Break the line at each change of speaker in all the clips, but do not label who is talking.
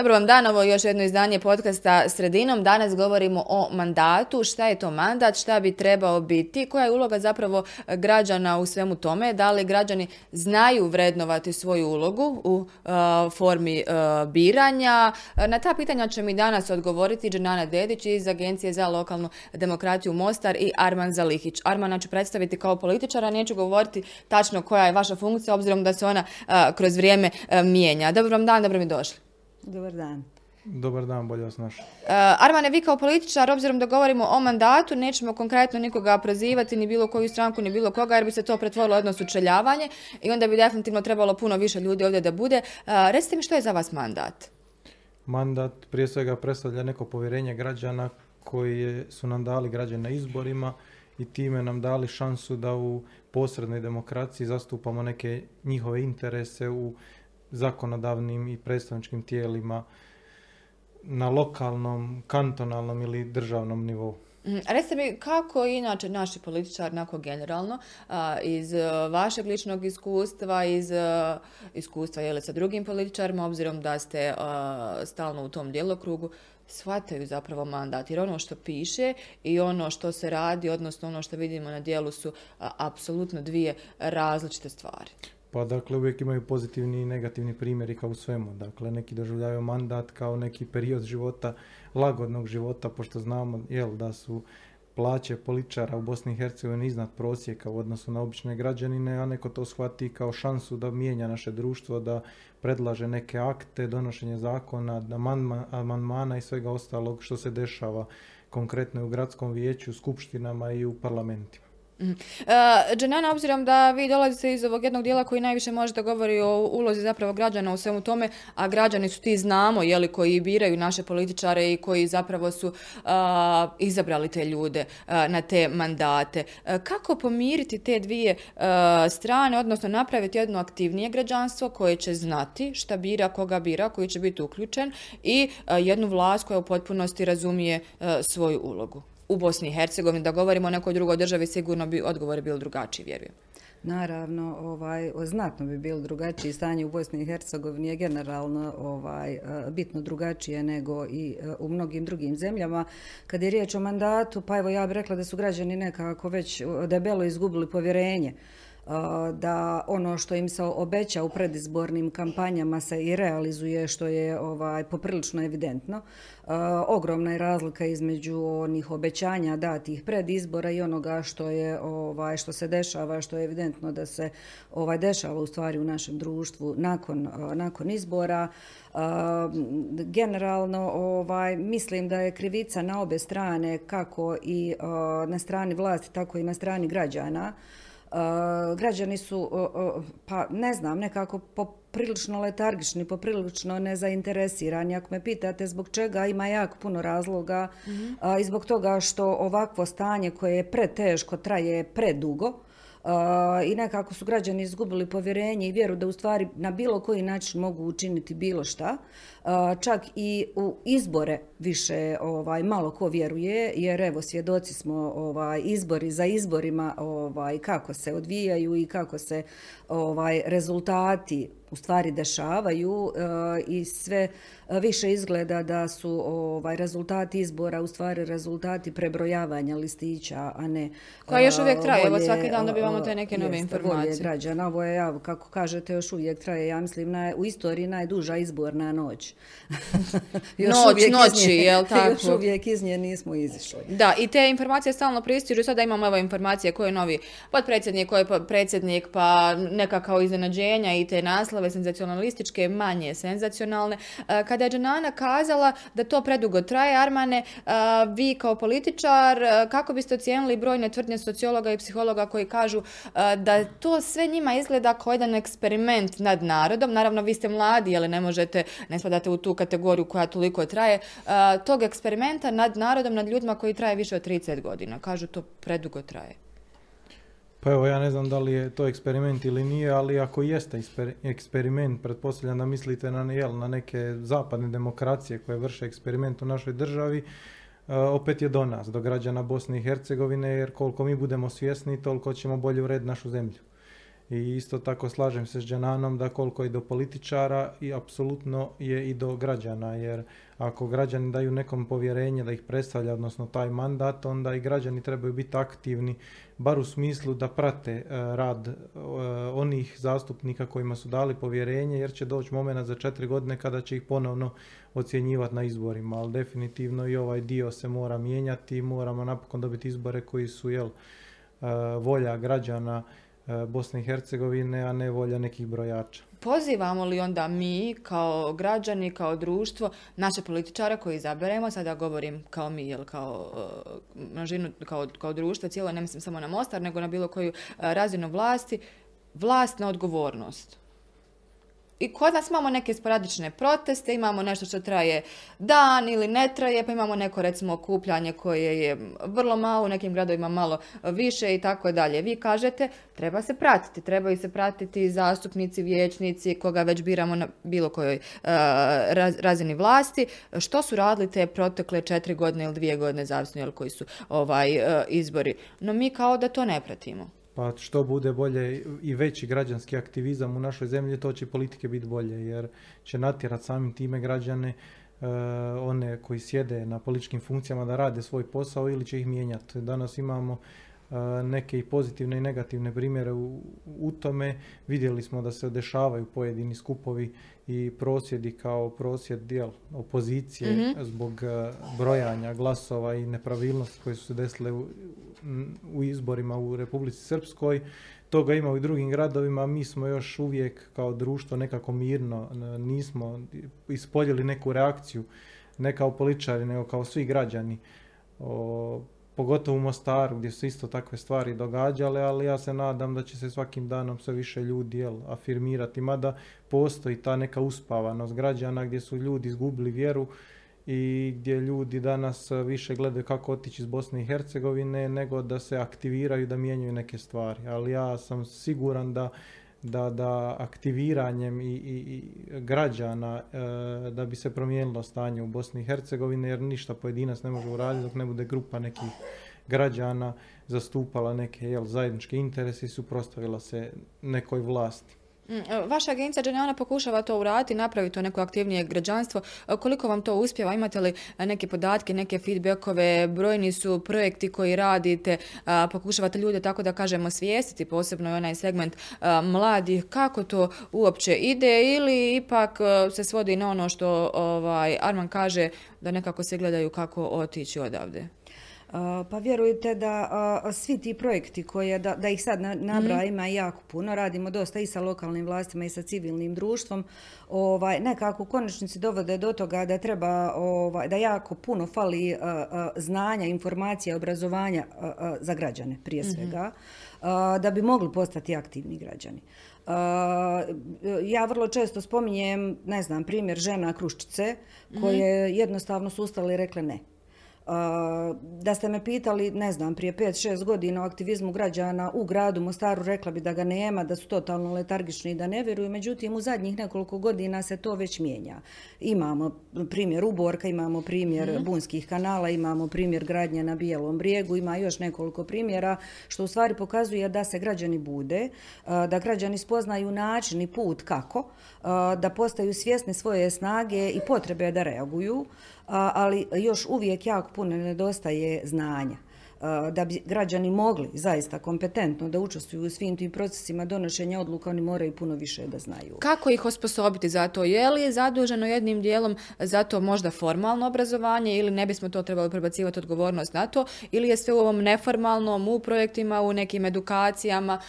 Dobro vam dan, ovo je još jedno izdanje podcasta Sredinom. Danas govorimo o mandatu, šta je to mandat, šta bi trebao biti, koja je uloga zapravo građana u svemu tome, da li građani znaju vrednovati svoju ulogu u uh, formi uh, biranja. Na ta pitanja će mi danas odgovoriti Dženana Dedić iz Agencije za lokalnu demokraciju Mostar i Arman Zalihić. Armana ću predstaviti kao političara, neću govoriti tačno koja je vaša funkcija, obzirom da se ona uh, kroz vrijeme mijenja. Dobro vam dan, dobro mi došli.
Dobar dan.
Dobar dan, bolje vas
našli. Uh, Armane, vi kao političar, obzirom da govorimo o mandatu, nećemo konkretno nikoga prozivati, ni bilo koju stranku, ni bilo koga, jer bi se to pretvorilo jedno sučeljavanje i onda bi definitivno trebalo puno više ljudi ovdje da bude. Uh, recite mi što je za vas mandat?
Mandat prije svega predstavlja neko povjerenje građana koji su nam dali građani na izborima i time nam dali šansu da u posrednoj demokraciji zastupamo neke njihove interese u zakonodavnim i predstavničkim tijelima na lokalnom, kantonalnom ili državnom nivou.
Mm, recite mi kako inače naši političari, onako generalno, iz e, vašeg ličnog iskustva, iz e, iskustva jeli, sa drugim političarima, obzirom da ste stalno u tom djelokrugu, shvataju zapravo mandat. Jer ono što piše i ono što se radi, odnosno ono što vidimo na dijelu su apsolutno dvije različite stvari.
Pa dakle uvijek imaju pozitivni i negativni primjeri kao u svemu. Dakle neki doživljavaju mandat kao neki period života, lagodnog života, pošto znamo jel, da su plaće političara u Bosni i Hercegovini iznad prosjeka u odnosu na obične građanine, a neko to shvati kao šansu da mijenja naše društvo, da predlaže neke akte, donošenje zakona, amandmana i svega ostalog što se dešava konkretno u gradskom vijeću, skupštinama i u parlamentima.
Uh, Dženana, obzirom da vi dolazite iz ovog jednog dijela koji najviše može da govori o ulozi zapravo građana u svemu tome, a građani su ti znamo, jeli, koji biraju naše političare i koji zapravo su izabrali te ljude na te mandate. kako pomiriti te dvije strane, odnosno napraviti jedno aktivnije građanstvo koje će znati šta bira, koga bira, koji će biti uključen i jednu vlast koja u potpunosti razumije svoju ulogu? U Bosni i Hercegovini, da govorimo o nekoj drugoj državi, sigurno bi odgovor bio drugačiji, vjerujem.
Naravno, ovaj, znatno bi bilo drugačiji stanje u Bosni i Hercegovini je generalno ovaj, e, bitno drugačije nego i e, u mnogim drugim zemljama. Kad je riječ o mandatu, pa evo ja bih rekla da su građani nekako već debelo izgubili povjerenje da ono što im se obeća u predizbornim kampanjama se i realizuje što je ovaj poprilično evidentno. Ogromna je razlika između onih obećanja datih pred izbora i onoga što je ovaj što se dešava, što je evidentno da se ovaj dešava u stvari u našem društvu nakon nakon izbora. generalno ovaj mislim da je krivica na obe strane kako i na strani vlasti tako i na strani građana. Eh, građani su, pa ne znam, nekako poprilično letargični, poprilično nezainteresirani. Ako me pitate zbog čega, ima jako puno razloga mhm. i zbog toga što ovakvo stanje koje je preteško traje predugo, i nekako su građani izgubili povjerenje i vjeru da u stvari na bilo koji način mogu učiniti bilo šta. Čak i u izbore više ovaj malo ko vjeruje jer evo svjedoci smo ovaj izbori za izborima ovaj kako se odvijaju i kako se ovaj rezultati u stvari dešavaju e, i sve više izgleda da su ovaj rezultati izbora u stvari rezultati prebrojavanja listića, a ne
Koja još uvijek traje, evo svaki dan dobivamo te neke nove informacije.
građana, ovo je, ja, kako kažete, još uvijek traje, ja mislim, na, u istoriji najduža izborna noć.
još Noć, uvijek noći, jel tako?
Još uvijek iz nje nismo izišli.
Da, i te informacije stalno pristižu, sada imamo evo informacije koji je novi potpredsjednik, koji je predsjednik, pa nekakao iznenađenja i te naslove senzacionalističke, manje senzacionalne. Kad kada je Džanana kazala da to predugo traje, Armane, vi kao političar, kako biste ocijenili brojne tvrdnje sociologa i psihologa koji kažu da to sve njima izgleda kao jedan eksperiment nad narodom, naravno vi ste mladi, ali ne možete, ne spadate u tu kategoriju koja toliko traje, tog eksperimenta nad narodom, nad ljudima koji traje više od 30 godina. Kažu to predugo traje.
Pa evo, ja ne znam da li je to eksperiment ili nije, ali ako jeste eksperiment, pretpostavljam da mislite na, jel, na neke zapadne demokracije koje vrše eksperiment u našoj državi, e, opet je do nas, do građana Bosne i Hercegovine, jer koliko mi budemo svjesni, toliko ćemo bolje urediti našu zemlju. I isto tako slažem se s Džananom da koliko i do političara i apsolutno je i do građana jer ako građani daju nekom povjerenje da ih predstavlja, odnosno taj mandat, onda i građani trebaju biti aktivni, bar u smislu da prate e, rad e, onih zastupnika kojima su dali povjerenje, jer će doći moment za četiri godine kada će ih ponovno ocjenjivati na izborima, ali definitivno i ovaj dio se mora mijenjati moramo napokon dobiti izbore koji su jel, e, volja građana Bosne i Hercegovine, a ne volja nekih brojača.
Pozivamo li onda mi kao građani, kao društvo, naše političare koji izaberemo, sada govorim kao mi, jel, kao uh, množinu, kao, kao društvo, cijelo, ne mislim samo na Mostar, nego na bilo koju uh, razinu vlasti, vlast na odgovornost i kod nas imamo neke sporadične proteste, imamo nešto što traje dan ili ne traje, pa imamo neko recimo okupljanje koje je vrlo malo, u nekim gradovima malo više i tako dalje. Vi kažete, treba se pratiti, trebaju se pratiti zastupnici, vijećnici, koga već biramo na bilo kojoj uh, razini vlasti. Što su radili te protekle četiri godine ili dvije godine, zavisno koji su ovaj uh, izbori. No mi kao da to ne pratimo
pa što bude bolje i veći građanski aktivizam u našoj zemlji, to će politike biti bolje, jer će natjerati samim time građane uh, one koji sjede na političkim funkcijama da rade svoj posao ili će ih mijenjati. Danas imamo uh, neke i pozitivne i negativne primjere u, u tome. Vidjeli smo da se dešavaju pojedini skupovi i prosvjedi kao prosvjed dijel opozicije mm-hmm. zbog uh, brojanja glasova i nepravilnosti koje su se desile u, u izborima u Republici Srpskoj. Toga ima u drugim gradovima, mi smo još uvijek kao društvo nekako mirno, nismo ispoljili neku reakciju, ne kao političari, nego kao svi građani. O, pogotovo u Mostaru gdje su isto takve stvari događale, ali ja se nadam da će se svakim danom sve više ljudi jel, afirmirati, mada postoji ta neka uspavanost građana gdje su ljudi izgubili vjeru i gdje ljudi danas više gledaju kako otići iz Bosne i Hercegovine nego da se aktiviraju da mijenjaju neke stvari. Ali ja sam siguran da da, da aktiviranjem i, i, i građana e, da bi se promijenilo stanje u Bosni i Hercegovini jer ništa pojedinac ne može uraditi dok ne bude grupa nekih građana zastupala neke jel, zajedničke interese i suprostavila se nekoj vlasti.
Mm, vaša agencija Dženjana pokušava to uraditi, napraviti to neko aktivnije građanstvo. E, koliko vam to uspjeva? Imate li e, neke podatke, neke feedbackove? Brojni su projekti koji radite, pokušavate ljude tako da kažemo svijestiti, posebno i onaj segment mladih. Kako to uopće ide ili ipak e, se svodi na ono što ovaj Arman kaže da nekako se gledaju kako otići odavde?
Pa vjerujte da svi ti projekti koje, da, da ih sad nabra mm. ima jako puno, radimo dosta i sa lokalnim vlastima i sa civilnim društvom, ovaj, nekako u konačnici dovode do toga da treba, ovaj, da jako puno fali znanja, informacija, obrazovanja za građane prije mhm. svega, da bi mogli postati aktivni građani. ja vrlo često spominjem, ne znam, primjer žena Kruščice, koje mhm. jednostavno su ustale i rekle ne da ste me pitali, ne znam, prije 5-6 godina o aktivizmu građana u gradu Mostaru, rekla bi da ga nema, da su totalno letargični i da ne vjeruju. Međutim, u zadnjih nekoliko godina se to već mijenja. Imamo primjer Uborka, imamo primjer mm Bunskih kanala, imamo primjer gradnje na Bijelom brijegu, ima još nekoliko primjera, što u stvari pokazuje da se građani bude, da građani spoznaju način i put kako, da postaju svjesni svoje snage i potrebe da reaguju ali još uvijek jako puno nedostaje znanja da bi građani mogli zaista kompetentno da učestvuju u svim tim procesima donošenja odluka, oni moraju puno više da znaju.
Kako ih osposobiti za to? Je li je zaduženo jednim dijelom za to možda formalno obrazovanje ili ne bismo to trebali prebacivati odgovornost na to ili je sve u ovom neformalnom, u projektima, u nekim edukacijama,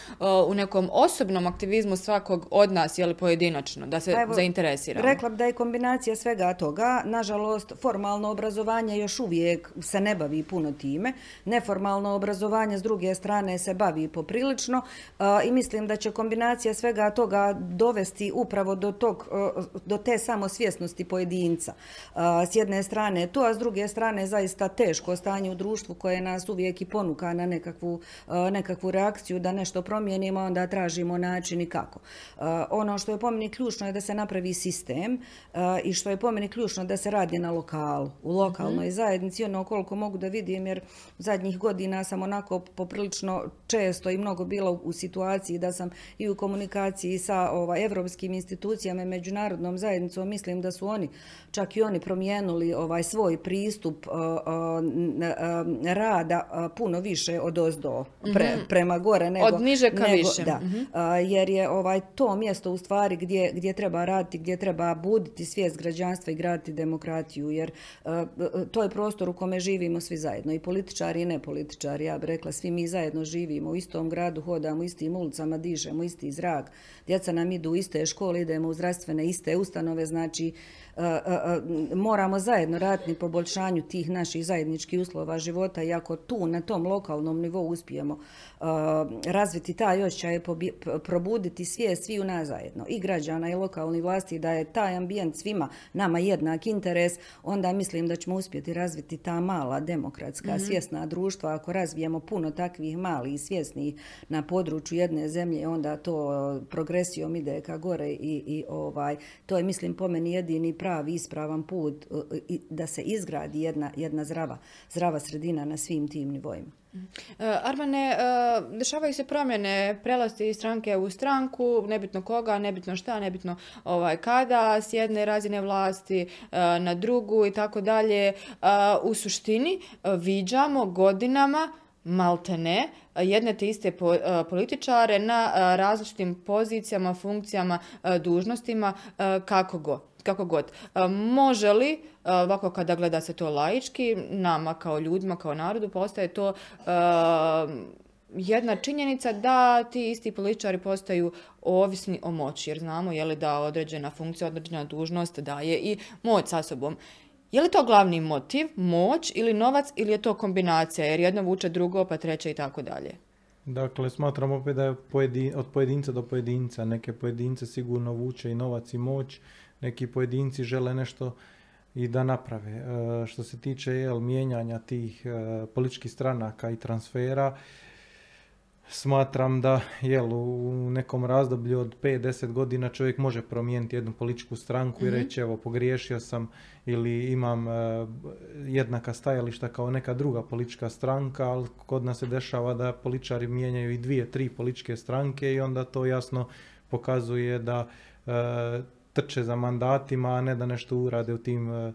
u nekom osobnom aktivizmu svakog od nas, je li pojedinačno, da se pa Evo, zainteresiramo?
Rekla bi da je kombinacija svega toga. Nažalost, formalno obrazovanje još uvijek se ne bavi puno time. Ne neformalno obrazovanje s druge strane se bavi poprilično i mislim da će kombinacija svega toga dovesti upravo do, tog, do te samosvjesnosti pojedinca. S jedne strane to, a s druge strane zaista teško stanje u društvu koje nas uvijek i ponuka na nekakvu, nekakvu reakciju da nešto promijenimo, onda tražimo način i kako. Ono što je po meni ključno je da se napravi sistem i što je po meni ključno da se radi na lokalu, u lokalnoj mm -hmm. zajednici, ono koliko mogu da vidim jer zadnjih zadnjih godina sam onako poprilično često i mnogo bila u situaciji da sam i u komunikaciji sa ovaj, evropskim institucijama i međunarodnom zajednicom. Mislim da su oni, čak i oni promijenili ovaj svoj pristup rada puno više od ozdo pre, mhm. prema gore nego...
Od niže ka
nego,
više.
Da, mhm. jer je ovaj to mjesto u stvari gdje, gdje treba raditi, gdje treba buditi svijest građanstva i graditi demokratiju, jer to je prostor u kome živimo svi zajedno, i političari i nepolitičari, ja bih rekla, svi mi zajedno živimo u istom gradu, hodamo istim ulicama, dižemo isti zrak, djeca nam idu u iste škole, idemo u zdravstvene iste ustanove, znači moramo zajedno raditi na poboljšanju tih naših zajedničkih uslova života i ako tu na tom lokalnom nivou uspijemo razviti taj osjećaj, probuditi svijest svi u nas zajedno, i građana i lokalni vlasti, da je taj ambijent svima nama jednak interes, onda mislim da ćemo uspjeti razviti ta mala demokratska mhm. svjesna društva. Ako razvijemo puno takvih malih i svjesnih na području jedne zemlje, onda to progresijom ide ka gore i, i ovaj, to je mislim po meni jedini pravi ispravan put e, da se izgradi jedna, jedna zdrava, zdrava sredina na svim tim nivoima.
E, Armane, e, dešavaju se promjene, prelasti iz stranke u stranku, nebitno koga, nebitno šta, nebitno ovaj, kada, s jedne razine vlasti na drugu i tako dalje. U suštini viđamo godinama maltene jedne te iste političare na različitim pozicijama, funkcijama, dužnostima, kako god kako god. Može li, ovako kada gleda se to laički, nama kao ljudima, kao narodu, postaje to jedna činjenica da ti isti političari postaju ovisni o moći, jer znamo je li da određena funkcija, određena dužnost daje i moć sa sobom. Je li to glavni motiv, moć ili novac ili je to kombinacija, jer jedno vuče drugo, pa treće i tako dalje?
Dakle, smatram opet da je od pojedinca do pojedinca. Neke pojedince sigurno vuče i novac i moć, neki pojedinci žele nešto i da naprave. E, što se tiče jel, mijenjanja tih e, političkih stranaka i transfera, smatram da jel, u nekom razdoblju od 5-10 godina čovjek može promijeniti jednu političku stranku i mhm. reći evo pogriješio sam ili imam e, jednaka stajališta kao neka druga politička stranka, ali kod nas se dešava da političari mijenjaju i dvije, tri političke stranke i onda to jasno pokazuje da trče za mandatima, a ne da nešto urade u tim e,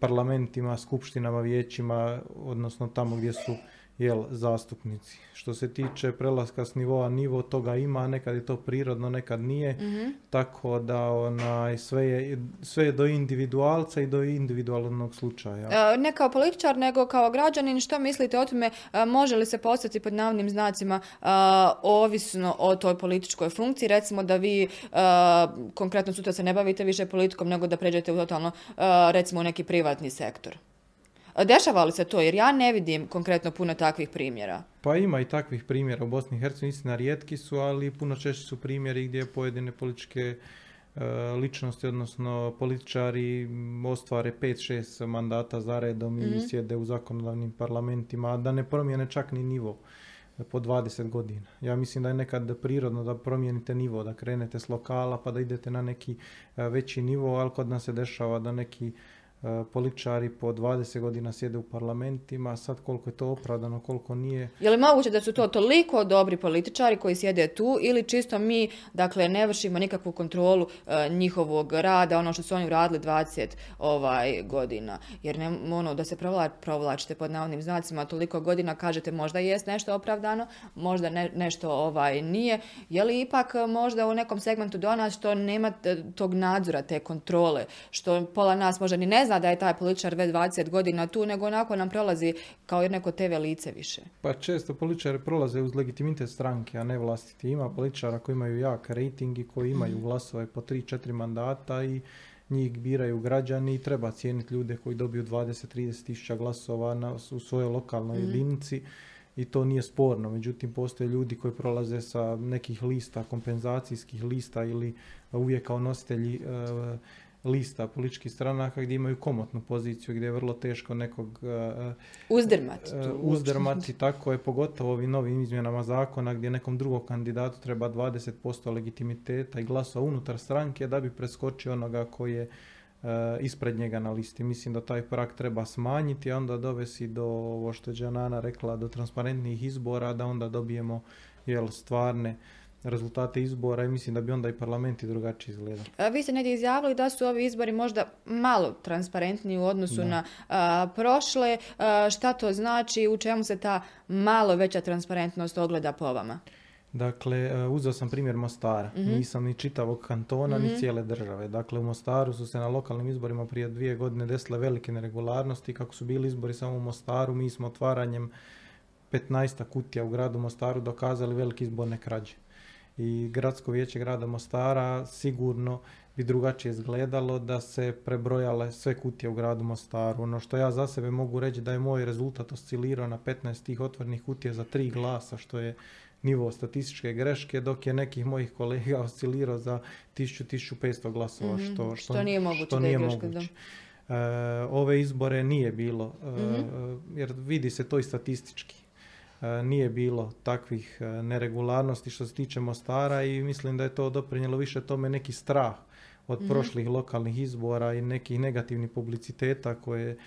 parlamentima, skupštinama, vijećima, odnosno tamo gdje su jel, zastupnici. Što se tiče prelaska s nivoa, nivo toga ima, nekad je to prirodno, nekad nije, mhm. tako da onaj, sve, je, sve je do individualca i do individualnog slučaja.
E, ne kao političar, nego kao građanin, što mislite o tome, e, može li se postati pod navnim znacima e, ovisno o toj političkoj funkciji, recimo da vi konkretno sutra se ne bavite više politikom, nego da pređete u totalno, recimo u neki privatni sektor? Dešava li se to? Jer ja ne vidim konkretno puno takvih primjera.
Pa ima i takvih primjera u Bosni i Hercegovini, istina rijetki su, ali puno češće su primjeri gdje pojedine političke e, ličnosti, odnosno političari ostvare 5-6 mandata za redom i mhm. sjede u zakonodavnim parlamentima, a da ne promijene čak ni nivo po 20 godina. Ja mislim da je nekad prirodno da promijenite nivo, da krenete s lokala pa da idete na neki e, veći nivo, ali kod nas se dešava da neki političari po 20 godina sjede u parlamentima, sad koliko je to opravdano, koliko nije.
Je li moguće da su to toliko dobri političari koji sjede tu ili čisto mi dakle, ne vršimo nikakvu kontrolu e, njihovog rada, ono što su oni uradili 20 ovaj, godina. Jer ne, ono, da se provlačite pod navodnim znacima toliko godina, kažete možda jest nešto opravdano, možda nešto ovaj, nije. Je li ipak možda u nekom segmentu do nas što nema tog nadzora, te kontrole, što pola nas možda ni ne zna da je taj političar već 20 godina tu, nego onako nam prolazi kao neko TV lice više.
Pa često političari prolaze uz legitimitet stranke, a ne vlastiti. Ima političara koji imaju jak rating i koji imaju mhm. glasove po 3-4 mandata i njih biraju građani i treba cijeniti ljude koji dobiju 20-30 tisuća glasova na, u svojoj lokalnoj mhm. jedinici i to nije sporno. Međutim, postoje ljudi koji prolaze sa nekih lista, kompenzacijskih lista ili uvijek kao nositelji e, lista političkih stranaka gdje imaju komotnu poziciju, gdje je vrlo teško nekog uh,
uzdrmati.
Uh, uzdrmati, tako je, pogotovo ovim novim izmjenama zakona gdje nekom drugom kandidatu treba 20% legitimiteta i glasova unutar stranke da bi preskočio onoga koji je ispred njega na listi. Mislim da taj prag treba smanjiti, a onda dovesti do ovo što je Đanana rekla, do transparentnih izbora, da onda dobijemo jel, stvarne rezultate izbora i mislim da bi onda i parlamenti drugačije izgledali.
Vi ste negdje izjavili da su ovi izbori možda malo transparentniji u odnosu na prošle. šta to znači, u čemu se ta malo veća transparentnost ogleda po vama?
Dakle, e, uzeo sam primjer Mostara. mm Nisam ni čitavog kantona, ni mhm. cijele države. Dakle, u Mostaru su se na lokalnim izborima prije dvije godine desile velike neregularnosti. Kako su bili izbori samo u Mostaru, mi smo otvaranjem 15 kutija u gradu Mostaru dokazali velike izborne krađe i gradsko vijeće grada Mostara sigurno bi drugačije izgledalo da se prebrojale sve kutije u gradu Mostaru. Ono što ja za sebe mogu reći da je moj rezultat oscilirao na 15 tih otvornih kutija za tri glasa, što je nivo statističke greške, dok je nekih mojih kolega oscilirao za 1000-1500 glasova,
mhm.
što,
što, nije moguće. Što nije
moguće. E, ove izbore nije bilo, e, mhm. jer vidi se to i statistički. E, nije bilo takvih e, neregularnosti što se tiče Mostara i mislim da je to doprinjelo više tome neki strah od mhm. prošlih lokalnih izbora i nekih negativnih publiciteta koje,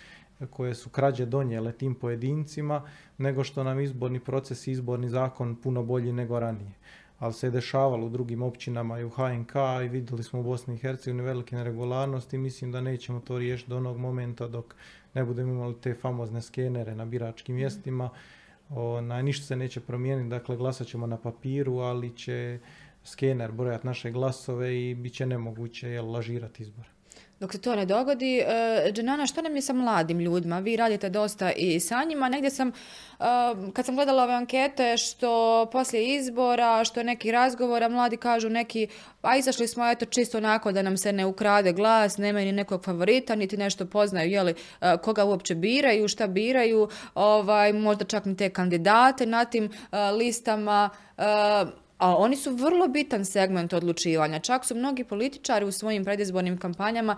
koje su krađe donijele tim pojedincima, nego što nam izborni proces i izborni zakon puno bolji nego ranije. Ali se je dešavalo u drugim općinama i u HNK i vidjeli smo u Bosni i Hercegovini velike neregularnosti i mislim da nećemo to riješiti do onog momenta dok ne budemo imali te famozne skenere na biračkim mhm. mjestima na, ništa se neće promijeniti, dakle glasat ćemo na papiru, ali će skener brojati naše glasove i bit će nemoguće jel, lažirati izbor.
Dok se to ne dogodi, e, Dženana, što nam je sa mladim ljudima? Vi radite dosta i sa njima. Negdje sam, e, kad sam gledala ove ankete, što poslije izbora, što neki razgovora, mladi kažu neki, pa izašli smo eto čisto onako da nam se ne ukrade glas, nemaju ni nekog favorita, niti nešto poznaju, jeli, e, koga uopće biraju, šta biraju, ovaj, možda čak ni te kandidate na tim listama a oni su vrlo bitan segment odlučivanja. Čak su mnogi političari u svojim predizbornim kampanjama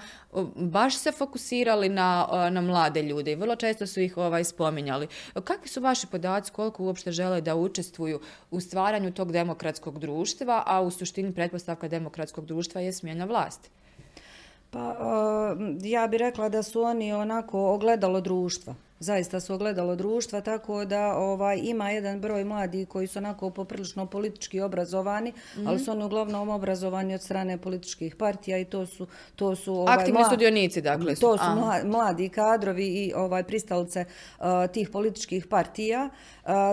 baš se fokusirali na, na mlade ljude i vrlo često su ih ovaj, spominjali. Kakvi su vaši podaci, koliko uopšte žele da učestvuju u stvaranju tog demokratskog društva, a u suštini pretpostavka demokratskog društva je smjena vlasti?
Pa ja bih rekla da su oni onako ogledalo društva zaista su ogledalo društva, tako da ovaj, ima jedan broj mladih koji su onako poprilično politički obrazovani, ali mhm. su oni uglavnom obrazovani od strane političkih partija i to su... To su
ovaj, Aktivni sudionici, dakle.
To su mladi kadrovi i ovaj, pristalice tih političkih partija.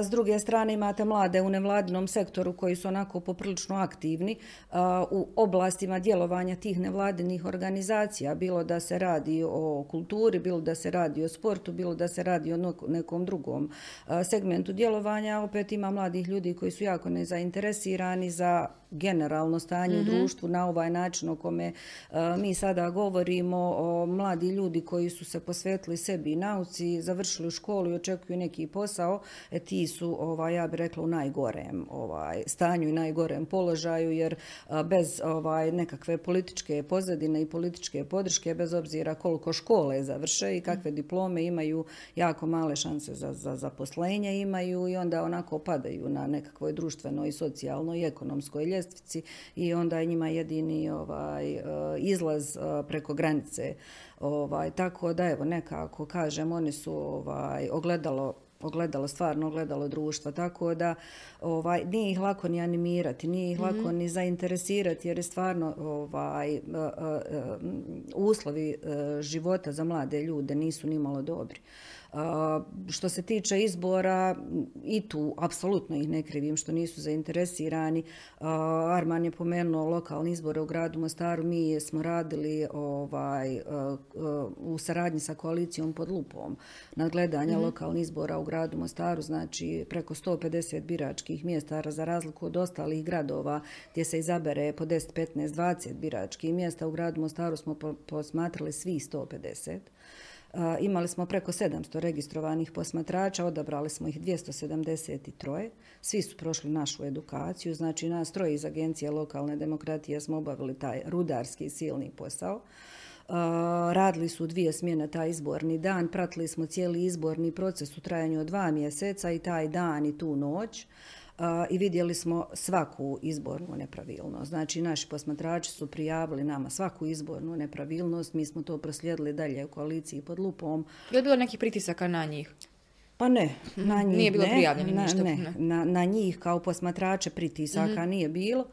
s druge strane imate mlade u nevladinom sektoru koji su onako poprilično aktivni u oblastima djelovanja tih nevladinih organizacija, bilo da se radi o kulturi, bilo da se radi o sportu, bilo da se radi o nekom drugom segmentu djelovanja, opet ima mladih ljudi koji su jako nezainteresirani za generalno stanje u mhm. društvu na ovaj način o kome mi sada govorimo o mladi ljudi koji su se posvetili sebi i nauci, završili u školu i očekuju neki posao, e, ti su, ovaj, ja bih rekla, u najgorem ovaj, stanju i najgorem položaju, jer bez ovaj, nekakve političke pozadine i političke podrške, bez obzira koliko škole završe i kakve diplome imaju, jako male šanse za, za zaposlenje imaju i onda onako padaju na nekakvoj društvenoj, socijalnoj i ekonomskoj ljestvici i onda je njima jedini ovaj, e, izlaz e, preko granice. Ovaj, tako da evo nekako kažem, oni su ovaj, ogledalo ogledalo, stvarno ogledalo društva, tako da ovaj, nije ih lako ni animirati, nije ih lako mhm. ni zainteresirati jer je stvarno ovaj, e, uslovi života za mlade ljude nisu nimalo dobri. Što se tiče izbora, i tu apsolutno ih ne krivim što nisu zainteresirani. Arman je pomenuo lokalne izbore u gradu Mostaru. Mi smo radili ovaj, u saradnji sa koalicijom pod lupom nadgledanja mm lokalnih izbora u gradu Mostaru. Znači preko 150 biračkih mjesta za razliku od ostalih gradova gdje se izabere po 10, 15, 20 biračkih mjesta. U gradu Mostaru smo posmatrali svi 150. Imali smo preko 700 registrovanih posmatrača, odabrali smo ih 273. Svi su prošli našu edukaciju, znači nas troje iz Agencije lokalne demokratije smo obavili taj rudarski silni posao. radili su dvije smjene taj izborni dan, pratili smo cijeli izborni proces u trajanju od dva mjeseca i taj dan i tu noć i vidjeli smo svaku izbornu nepravilnost. Znači, naši posmatrači su prijavili nama svaku izbornu nepravilnost, mi smo to proslijedili dalje u koaliciji pod lupom.
Je li bilo nekih pritisaka na njih?
Pa ne, na
mhm. njih Nije bilo prijavljeno
na,
ništa?
Ne, na, na njih kao posmatrače pritisaka mhm. nije bilo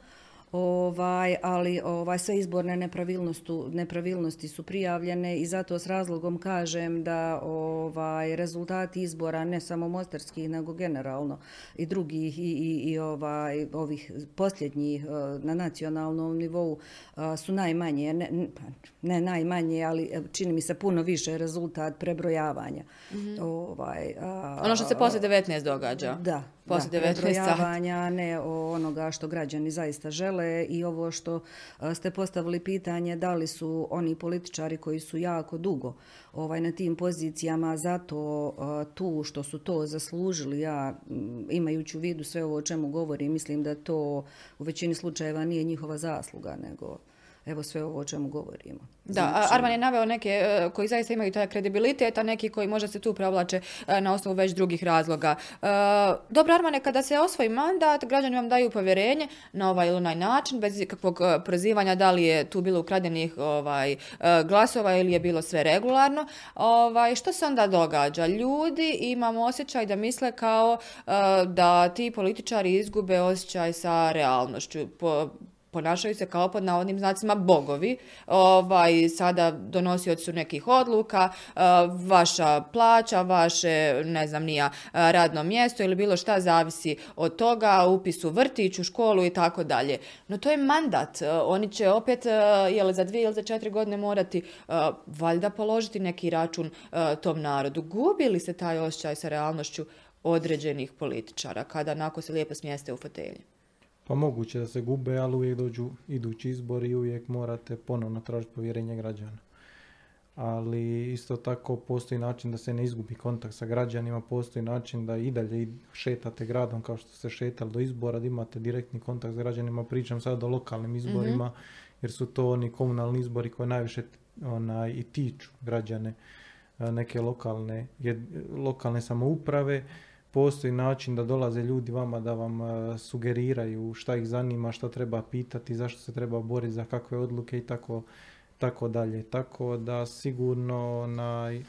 ovaj, ali ovaj, sve izborne nepravilnosti, nepravilnosti su prijavljene i zato s razlogom kažem da ovaj, rezultati izbora ne samo mostarskih nego generalno i drugih i, i, i ovaj, ovih posljednjih eh, na nacionalnom nivou eh, su najmanje, ne, pa, ne najmanje, ali eh, čini mi se puno više rezultat prebrojavanja.
Mm ovaj, ono što se poslije 19 događa.
Da, poslije da, 19 ne onoga što građani zaista žele i ovo što ste postavili pitanje da li su oni političari koji su jako dugo ovaj, na tim pozicijama zato tu što su to zaslužili, ja imajući u vidu sve ovo o čemu govorim, mislim da to u većini slučajeva nije njihova zasluga, nego evo sve ovo o čemu govorimo.
Da, znači... Arman je naveo neke e, koji zaista imaju taj kredibilitet, a neki koji možda se tu provlače e, na osnovu već drugih razloga. E, dobro, Armane, kada se osvoji mandat, građani vam daju povjerenje na ovaj ili onaj način, bez kakvog prozivanja da li je tu bilo ukradenih ovaj, glasova ili je bilo sve regularno. Ovaj, što se onda događa? Ljudi imamo osjećaj da misle kao da ti političari izgube osjećaj sa realnošću. Po, ponašaju se kao pod navodnim znacima bogovi, ovaj, sada donosioci nekih odluka, e, vaša plaća, vaše, ne znam, nija, e, radno mjesto ili bilo šta zavisi od toga, upis u vrtić, u školu i tako dalje. No to je mandat, e, oni će opet, jel za dvije ili za četiri godine morati valjda položiti neki račun tom narodu. Gubi li se taj osjećaj sa realnošću određenih političara kada nakon se lijepo smjeste u fotelji?
Pa moguće da se gube, ali uvijek dođu idući izbori i uvijek morate ponovno tražiti povjerenje građana. Ali isto tako postoji način da se ne izgubi kontakt sa građanima, postoji način da i dalje šetate gradom kao što ste šetali do izbora, da imate direktni kontakt s građanima. Pričam sad o lokalnim izborima, mhm. jer su to oni komunalni izbori koji najviše onaj, i tiču građane neke lokalne, lokalne samouprave postoji način da dolaze ljudi vama da vam e, sugeriraju šta ih zanima, šta treba pitati, zašto se treba boriti za kakve odluke i tako, tako dalje. Tako da sigurno onaj,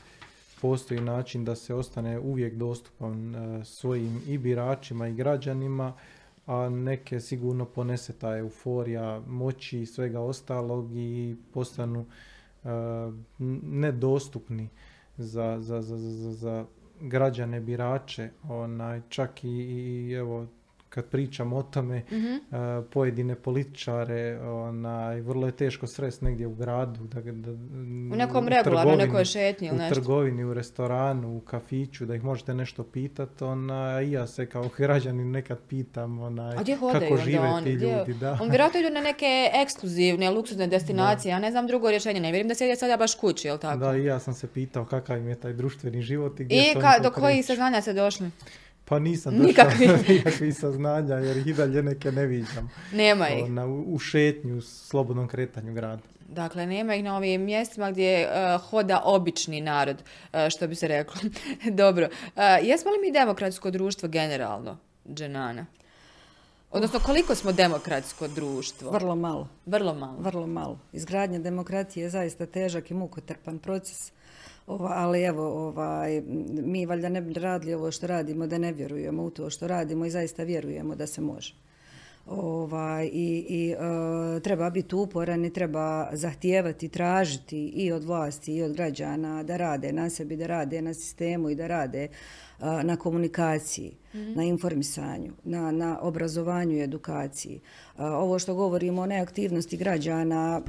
postoji način da se ostane uvijek dostupan e, svojim i biračima i građanima, a neke sigurno ponese ta euforija moći i svega ostalog i postanu uh, nedostupni za, za, za, za građane, birače, onaj, čak i, i evo kad pričam o tome, mm pojedine političare, onaj, vrlo je teško sresti negdje u gradu. Da, da,
u nekom regularno, nekoj šetnji
ili nešto. U trgovini, u restoranu, u kafiću, da ih možete nešto pitati. Ona, I ja se kao građanin nekad pitam onaj, kako žive ti ljudi. Da.
On vjerojatno idu na neke ekskluzivne, luksuzne destinacije, ja ne znam drugo rješenje. Ne vjerujem da sjede sada baš kući, jel tako?
Da, i ja sam se pitao kakav im je taj društveni život
i gdje I ka, do kojih saznanja se došli?
Pa nisam došao nikakvih. nikakvih saznanja jer ih i dalje neke ne viđam.
Nema ih.
Na, u šetnju, u slobodnom kretanju grada.
Dakle, nema ih na ovim mjestima gdje uh, hoda obični narod, uh, što bi se reklo. Dobro. Uh, jesmo li mi demokratsko društvo generalno, Dženana? Odnosno, koliko smo demokratsko društvo?
Vrlo malo.
Vrlo malo.
Vrlo malo. Izgradnja demokratije je zaista težak i mukotrpan proces. Ova, ali evo, ovaj, mi valjda ne bi radili ovo što radimo da ne vjerujemo u to što radimo i zaista vjerujemo da se može. Ovaj, I i e, treba biti uporan i treba zahtijevati, tražiti i od vlasti i od građana da rade na sebi, da rade na sistemu i da rade na komunikaciji. Mhm. na informisanju, na, na obrazovanju i edukaciji. Ovo što govorimo o neaktivnosti građana,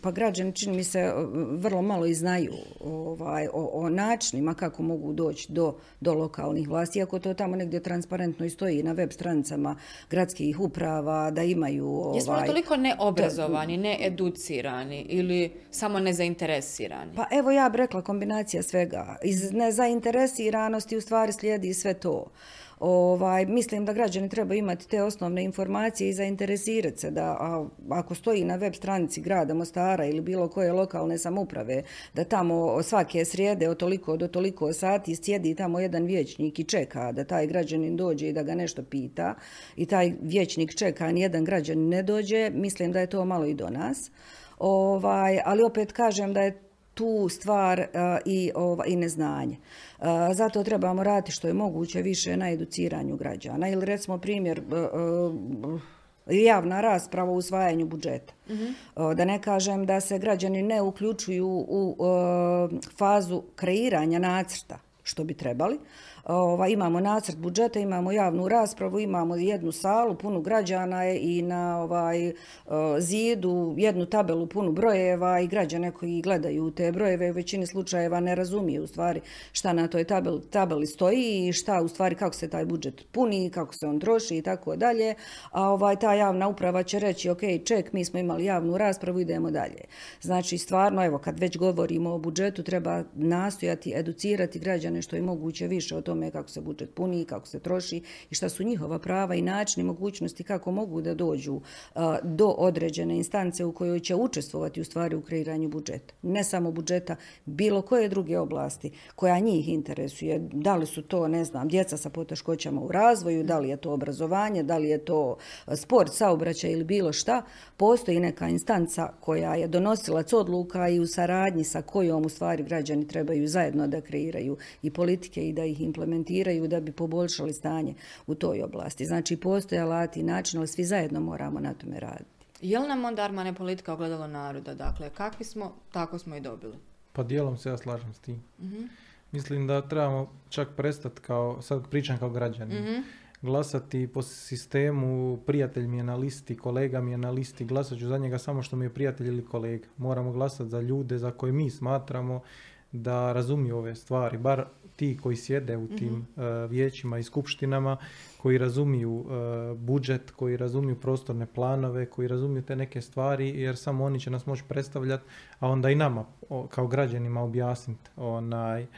pa građani čini mi se vrlo malo i znaju ovaj, o, o načinima kako mogu doći do, do lokalnih vlasti, iako to tamo negdje transparentno i stoji na web stranicama gradskih uprava, da imaju... Ovaj,
Jesmo li toliko neobrazovani, needucirani ili samo nezainteresirani?
Pa evo ja bih rekla kombinacija svega. Iz nezainteresiranosti u stvari slijedi sve to Ovaj, mislim da građani treba imati te osnovne informacije i zainteresirati se da a, ako stoji na web stranici grada Mostara ili bilo koje lokalne samouprave, da tamo svake srijede od toliko do toliko sati sjedi tamo jedan vijećnik i čeka da taj građanin dođe i da ga nešto pita i taj vijećnik čeka, a nijedan građanin ne dođe, mislim da je to malo i do nas. Ovaj, ali opet kažem da je tu stvar uh, i, ova, i neznanje. Uh, zato trebamo raditi što je moguće više na educiranju građana. Ili recimo primjer uh, javna rasprava u usvajanju budžeta. -hmm. Da ne kažem da se građani ne uključuju u fazu kreiranja nacrta što bi trebali. Ova, imamo nacrt budžeta, imamo javnu raspravu, imamo jednu salu punu građana i na ovaj zidu jednu tabelu punu brojeva i građane koji gledaju te brojeve u većini slučajeva ne razumiju u stvari šta na toj tabeli, tabeli stoji i šta u stvari kako se taj budžet puni, kako se on troši i tako dalje. A ovaj, ta javna uprava će reći ok, ček, mi smo imali javnu raspravu, idemo dalje. Znači stvarno, evo, kad već govorimo o budžetu, treba nastojati educirati građane što je moguće više o tom tome kako se budžet puni, kako se troši i šta su njihova prava i načini mogućnosti kako mogu da dođu do određene instance u kojoj će učestvovati u stvari u kreiranju budžeta. Ne samo budžeta, bilo koje druge oblasti koja njih interesuje. Da li su to, ne znam, djeca sa poteškoćama u razvoju, da li je to obrazovanje, da li je to sport, saobraćaj ili bilo šta, postoji neka instanca koja je donosilac odluka i u saradnji sa kojom u stvari građani trebaju zajedno da kreiraju i politike i da ih implementiraju implementiraju da bi poboljšali stanje u toj oblasti. Znači, postoje alati i način, ali svi zajedno moramo na tome raditi.
Je li nam onda Armane politika ogledalo naroda? Dakle, kakvi smo, tako smo i dobili.
Pa dijelom se ja slažem s tim. Mm -hmm. Mislim da trebamo čak prestati kao, sad pričam kao građani, mm -hmm. glasati po sistemu prijatelj mi je na listi, kolega mi je na listi, glasat ću za njega samo što mi je prijatelj ili kolega. Moramo glasati za ljude za koje mi smatramo da razumiju ove stvari, bar ti koji sjede u tim mm -hmm. uh, vijećima i skupštinama, koji razumiju uh, budžet, koji razumiju prostorne planove, koji razumiju te neke stvari, jer samo oni će nas moći predstavljati, a onda i nama o, kao građanima objasniti onaj, uh,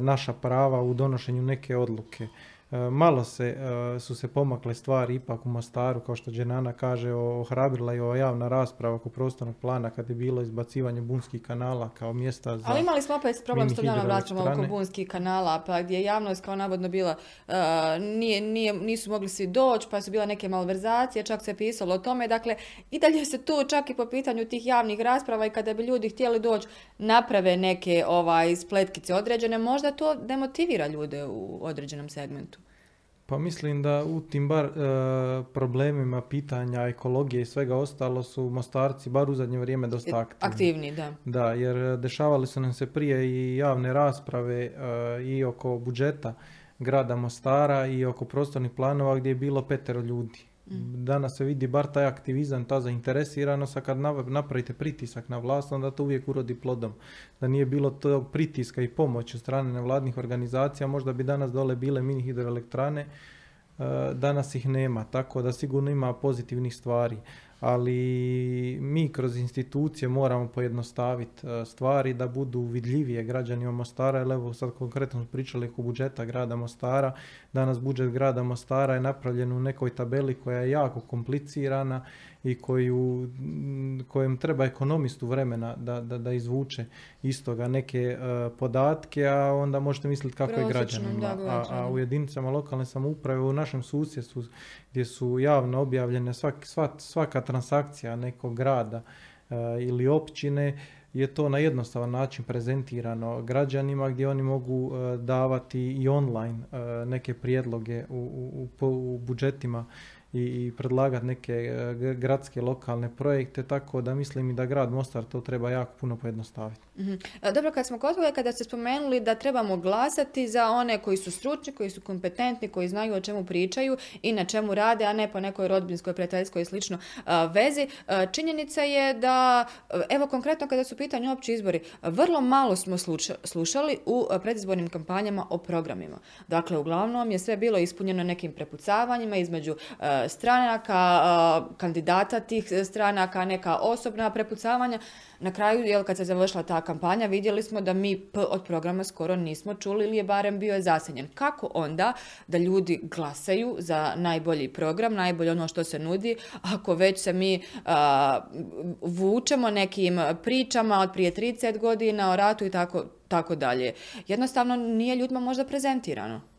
naša prava u donošenju neke odluke. E, malo se, e, su se pomakle stvari ipak u Mostaru, kao što Dženana kaže, ohrabrila i ova javna rasprava oko prostornog plana kad je bilo izbacivanje bunskih kanala kao mjesta za
Ali imali smo opet problem s tom javnom raspravom oko bunskih kanala, pa gdje je javnost kao navodno bila, uh, nije, nije, nisu mogli svi doći, pa su bila neke malverzacije, čak se pisalo o tome. Dakle, i dalje se tu čak i po pitanju tih javnih rasprava i kada bi ljudi htjeli doći, naprave neke ovaj, spletkice određene, možda to demotivira ljude u određenom segmentu.
Pa mislim da u tim bar e, problemima pitanja ekologije i svega ostalo su mostarci bar u zadnje vrijeme dosta aktivni.
Aktivni, da.
Da, jer dešavali su nam se prije i javne rasprave e, i oko budžeta grada Mostara i oko prostornih planova gdje je bilo petero ljudi. Danas se vidi bar taj aktivizam, ta zainteresiranost, a kad napravite pritisak na vlast, onda to uvijek urodi plodom. Da nije bilo tog pritiska i pomoći od strane nevladnih organizacija, možda bi danas dole bile mini hidroelektrane, danas ih nema, tako da sigurno ima pozitivnih stvari ali mi kroz institucije moramo pojednostaviti e, stvari da budu vidljivije građanima Mostara, evo sad konkretno smo pričali oko budžeta grada Mostara, danas budžet grada Mostara je napravljen u nekoj tabeli koja je jako komplicirana i koju, kojem treba ekonomistu vremena da, da, da izvuče iz toga neke uh, podatke, a onda možete misliti kako Prosječnom, je građanima. Da, a, a u jedinicama lokalne samouprave, u našem susjedstvu gdje su javno objavljene svak, sva, svaka transakcija nekog grada uh, ili općine, je to na jednostavan način prezentirano građanima gdje oni mogu uh, davati i online neke prijedloge u, u, u, u budžetima i, predlagati neke e, gradske lokalne projekte, tako da mislim i da grad Mostar to treba jako puno pojednostaviti.
Mm -hmm. Dobro, kad smo kod kada ste spomenuli da trebamo glasati za one koji su stručni, koji su kompetentni, koji znaju o čemu pričaju i na čemu rade, a ne po nekoj rodbinskoj, prijateljskoj i slično vezi. Činjenica je da, evo konkretno kada su pitanje opći izbori, vrlo malo smo slušali u predizbornim kampanjama o programima. Dakle, uglavnom je sve bilo ispunjeno nekim prepucavanjima između stranaka, kandidata tih stranaka, neka osobna prepucavanja. Na kraju, jel, kad se završila ta kampanja, vidjeli smo da mi P od programa skoro nismo čuli ili je barem bio zasenjen. Kako onda da ljudi glasaju za najbolji program, najbolje ono što se nudi, ako već se mi vučemo nekim pričama od prije 30 godina o ratu i tako, tako dalje. Jednostavno nije ljudima možda prezentirano.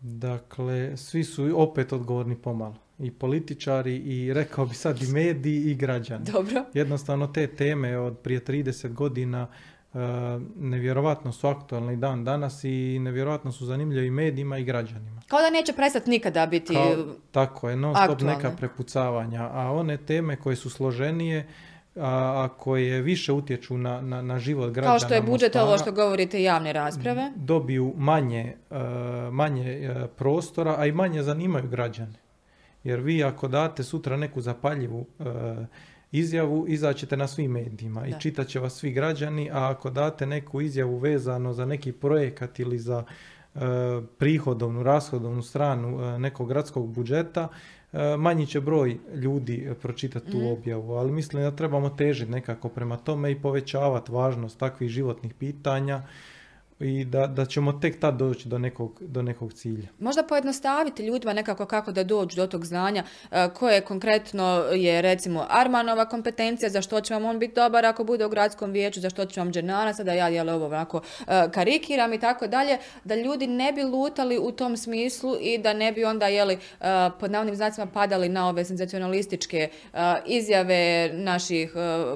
Dakle, svi su opet odgovorni pomalo. I političari, i rekao bi sad i mediji, i građani.
Dobro.
Jednostavno te teme od prije 30 godina uh, nevjerovatno su aktualne i dan danas i nevjerovatno su zanimljivi i medijima i građanima.
Kao da neće prestati nikada biti
Tako je, non stop neka prepucavanja. A one teme koje su složenije, a, koje više utječu na, na, na život građana.
Kao što je budžet, ovo što govorite, javne rasprave.
Dobiju manje, e, manje e, prostora, a i manje zanimaju građane. Jer vi ako date sutra neku zapaljivu e, izjavu, izaćete na svim medijima i čitat će vas svi građani, a ako date neku izjavu vezano za neki projekat ili za prihodovnu, rashodovnu stranu nekog gradskog budžeta, manji će broj ljudi pročitati tu mhm. objavu, ali mislim da trebamo težiti nekako prema tome i povećavati važnost takvih životnih pitanja i da, da ćemo tek tad doći do nekog, do nekog cilja.
Možda pojednostaviti ljudima nekako kako da dođu do tog znanja e, koje konkretno je recimo Armanova kompetencija, za što će vam on biti dobar ako bude u gradskom vijeću, za što će vam Dženana, sada ja jel ovo ovako e, karikiram i tako dalje, da ljudi ne bi lutali u tom smislu i da ne bi onda jeli e, pod navnim znacima padali na ove senzacionalističke izjave naših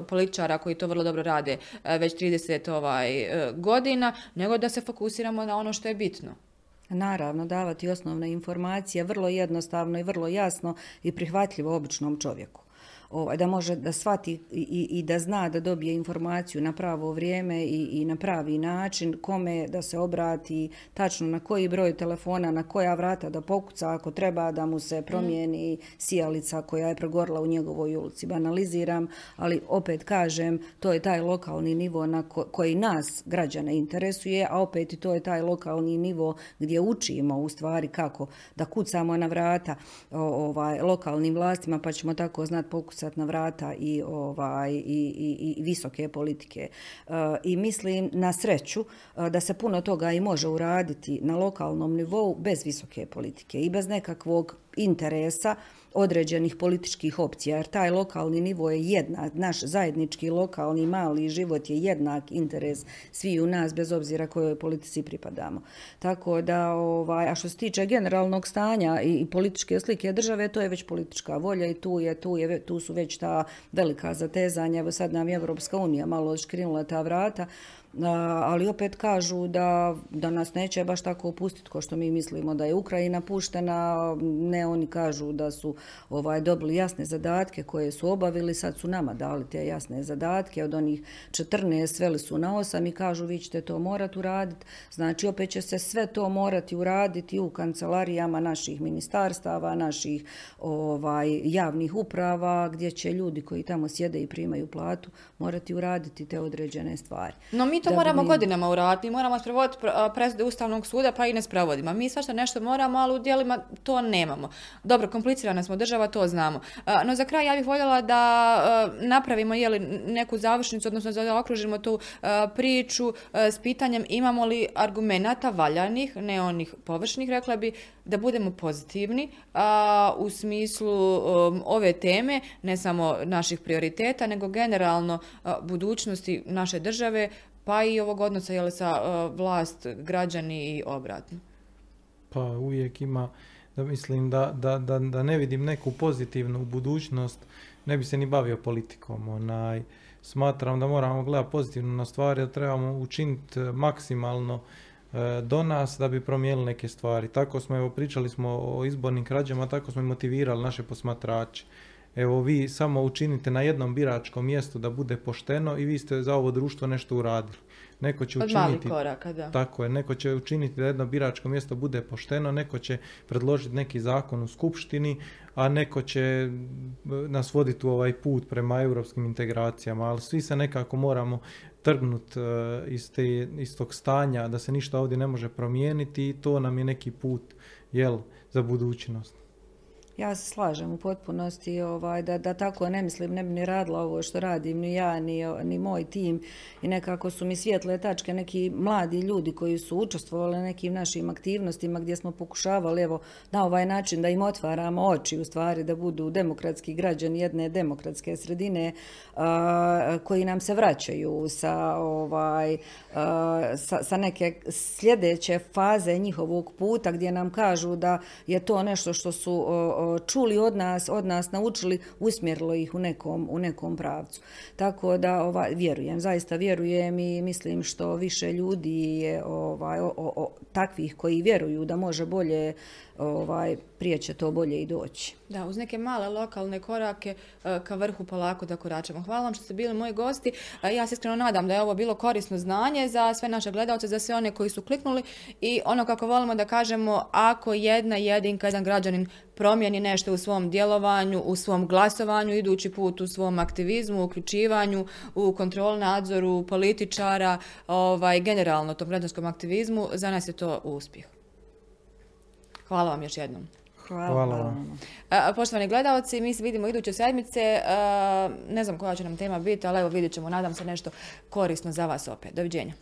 političara koji to vrlo dobro rade već 30 ovaj, godina, nego da se fokusiramo na ono što je bitno.
Naravno, davati osnovne informacije vrlo jednostavno i vrlo jasno i prihvatljivo običnom čovjeku ovaj, da može da shvati i, i, da zna da dobije informaciju na pravo vrijeme i, i na pravi način, kome da se obrati, tačno na koji broj telefona, na koja vrata da pokuca ako treba da mu se promijeni sijalica koja je pregorila u njegovoj ulici. Banaliziram, ali opet kažem, to je taj lokalni nivo na koji nas građane interesuje, a opet i to je taj lokalni nivo gdje učimo u stvari kako da kucamo na vrata ovaj, lokalnim vlastima pa ćemo tako znati pokucati na vrata i, ovaj, i, i, i visoke politike. E, I mislim na sreću e, da se puno toga i može uraditi na lokalnom nivou bez visoke politike i bez nekakvog interesa određenih političkih opcija, jer taj lokalni nivo je jednak, naš zajednički lokalni mali život je jednak interes svi u nas, bez obzira kojoj politici pripadamo. Tako da, ovaj, a što se tiče generalnog stanja i, političke slike države, to je već politička volja i tu, je, tu, je, tu su već ta velika zatezanja. Evo sad nam je Evropska unija malo odškrinula ta vrata, ali opet kažu da, da nas neće baš tako opustiti kao što mi mislimo da je Ukrajina puštena, ne oni kažu da su ovaj, dobili jasne zadatke koje su obavili, sad su nama dali te jasne zadatke, od onih 14 sveli su na 8 i kažu vi ćete to morati uraditi, znači opet će se sve to morati uraditi u kancelarijama naših ministarstava, naših ovaj, javnih uprava, gdje će ljudi koji tamo sjede i primaju platu morati uraditi te određene stvari.
No mi to moramo godinama uraditi, mi moramo sprovoditi presude Ustavnog suda pa i ne sprovodimo. Mi svašta nešto moramo, ali u dijelima to nemamo. Dobro, komplicirana smo država, to znamo. No za kraj ja bih voljela da napravimo jeli, neku završnicu, odnosno da okružimo tu priču s pitanjem imamo li argumenata valjanih, ne onih površnih, rekla bi, da budemo pozitivni u smislu um, ove teme, ne samo naših prioriteta, nego generalno budućnosti naše države, pa i ovog odnosa jel, sa uh, vlast, građani i obratno?
Pa uvijek ima, da mislim da, da, da, da ne vidim neku pozitivnu budućnost, ne bi se ni bavio politikom. Onaj, smatram da moramo gledati pozitivno na stvari, da trebamo učiniti maksimalno uh, do nas da bi promijenili neke stvari. Tako smo, evo, pričali smo o izbornim krađama, tako smo i motivirali naše posmatrače evo vi samo učinite na jednom biračkom mjestu da bude pošteno i vi ste za ovo društvo nešto uradili. Neko će učiniti,
koraka, da.
Tako je, neko će učiniti da jedno biračko mjesto bude pošteno, neko će predložiti neki zakon u skupštini, a neko će nas voditi u ovaj put prema europskim integracijama, ali svi se nekako moramo trgnuti uh, iz, iz tog stanja da se ništa ovdje ne može promijeniti i to nam je neki put jel, za budućnost.
Ja se slažem u potpunosti ovaj, da, da tako ne mislim, ne bi ni radila ovo što radim, ni ja, ni, ni moj tim. I nekako su mi svijetle tačke neki mladi ljudi koji su učestvovali nekim našim aktivnostima gdje smo pokušavali evo, na ovaj način da im otvaramo oči u stvari da budu demokratski građani jedne demokratske sredine a, koji nam se vraćaju sa, ovaj, a, sa, sa neke sljedeće faze njihovog puta gdje nam kažu da je to nešto što su čuli od nas, od nas naučili, usmjerilo ih u nekom, u nekom pravcu. Tako da ovaj, vjerujem, zaista vjerujem i mislim što više ljudi je ovaj, o, o, o, takvih koji vjeruju da može bolje ovaj, prije će to bolje i doći.
Da, uz neke male lokalne korake e, ka vrhu polako da koračemo. Hvala vam što ste bili moji gosti. E, ja se iskreno nadam da je ovo bilo korisno znanje za sve naše gledalce, za sve one koji su kliknuli i ono kako volimo da kažemo, ako jedna jedinka, jedan građanin promijeni nešto u svom djelovanju, u svom glasovanju, idući put u svom aktivizmu, uključivanju, u kontrol nadzoru političara, ovaj, generalno tom građanskom aktivizmu, za nas je to uspjeh. Hvala vam još jednom.
Hvala, Hvala vam.
Poštovani gledalci, mi se vidimo iduće sedmice. Ne znam koja će nam tema biti, ali evo vidjet ćemo. Nadam se nešto korisno za vas opet. Doviđenja.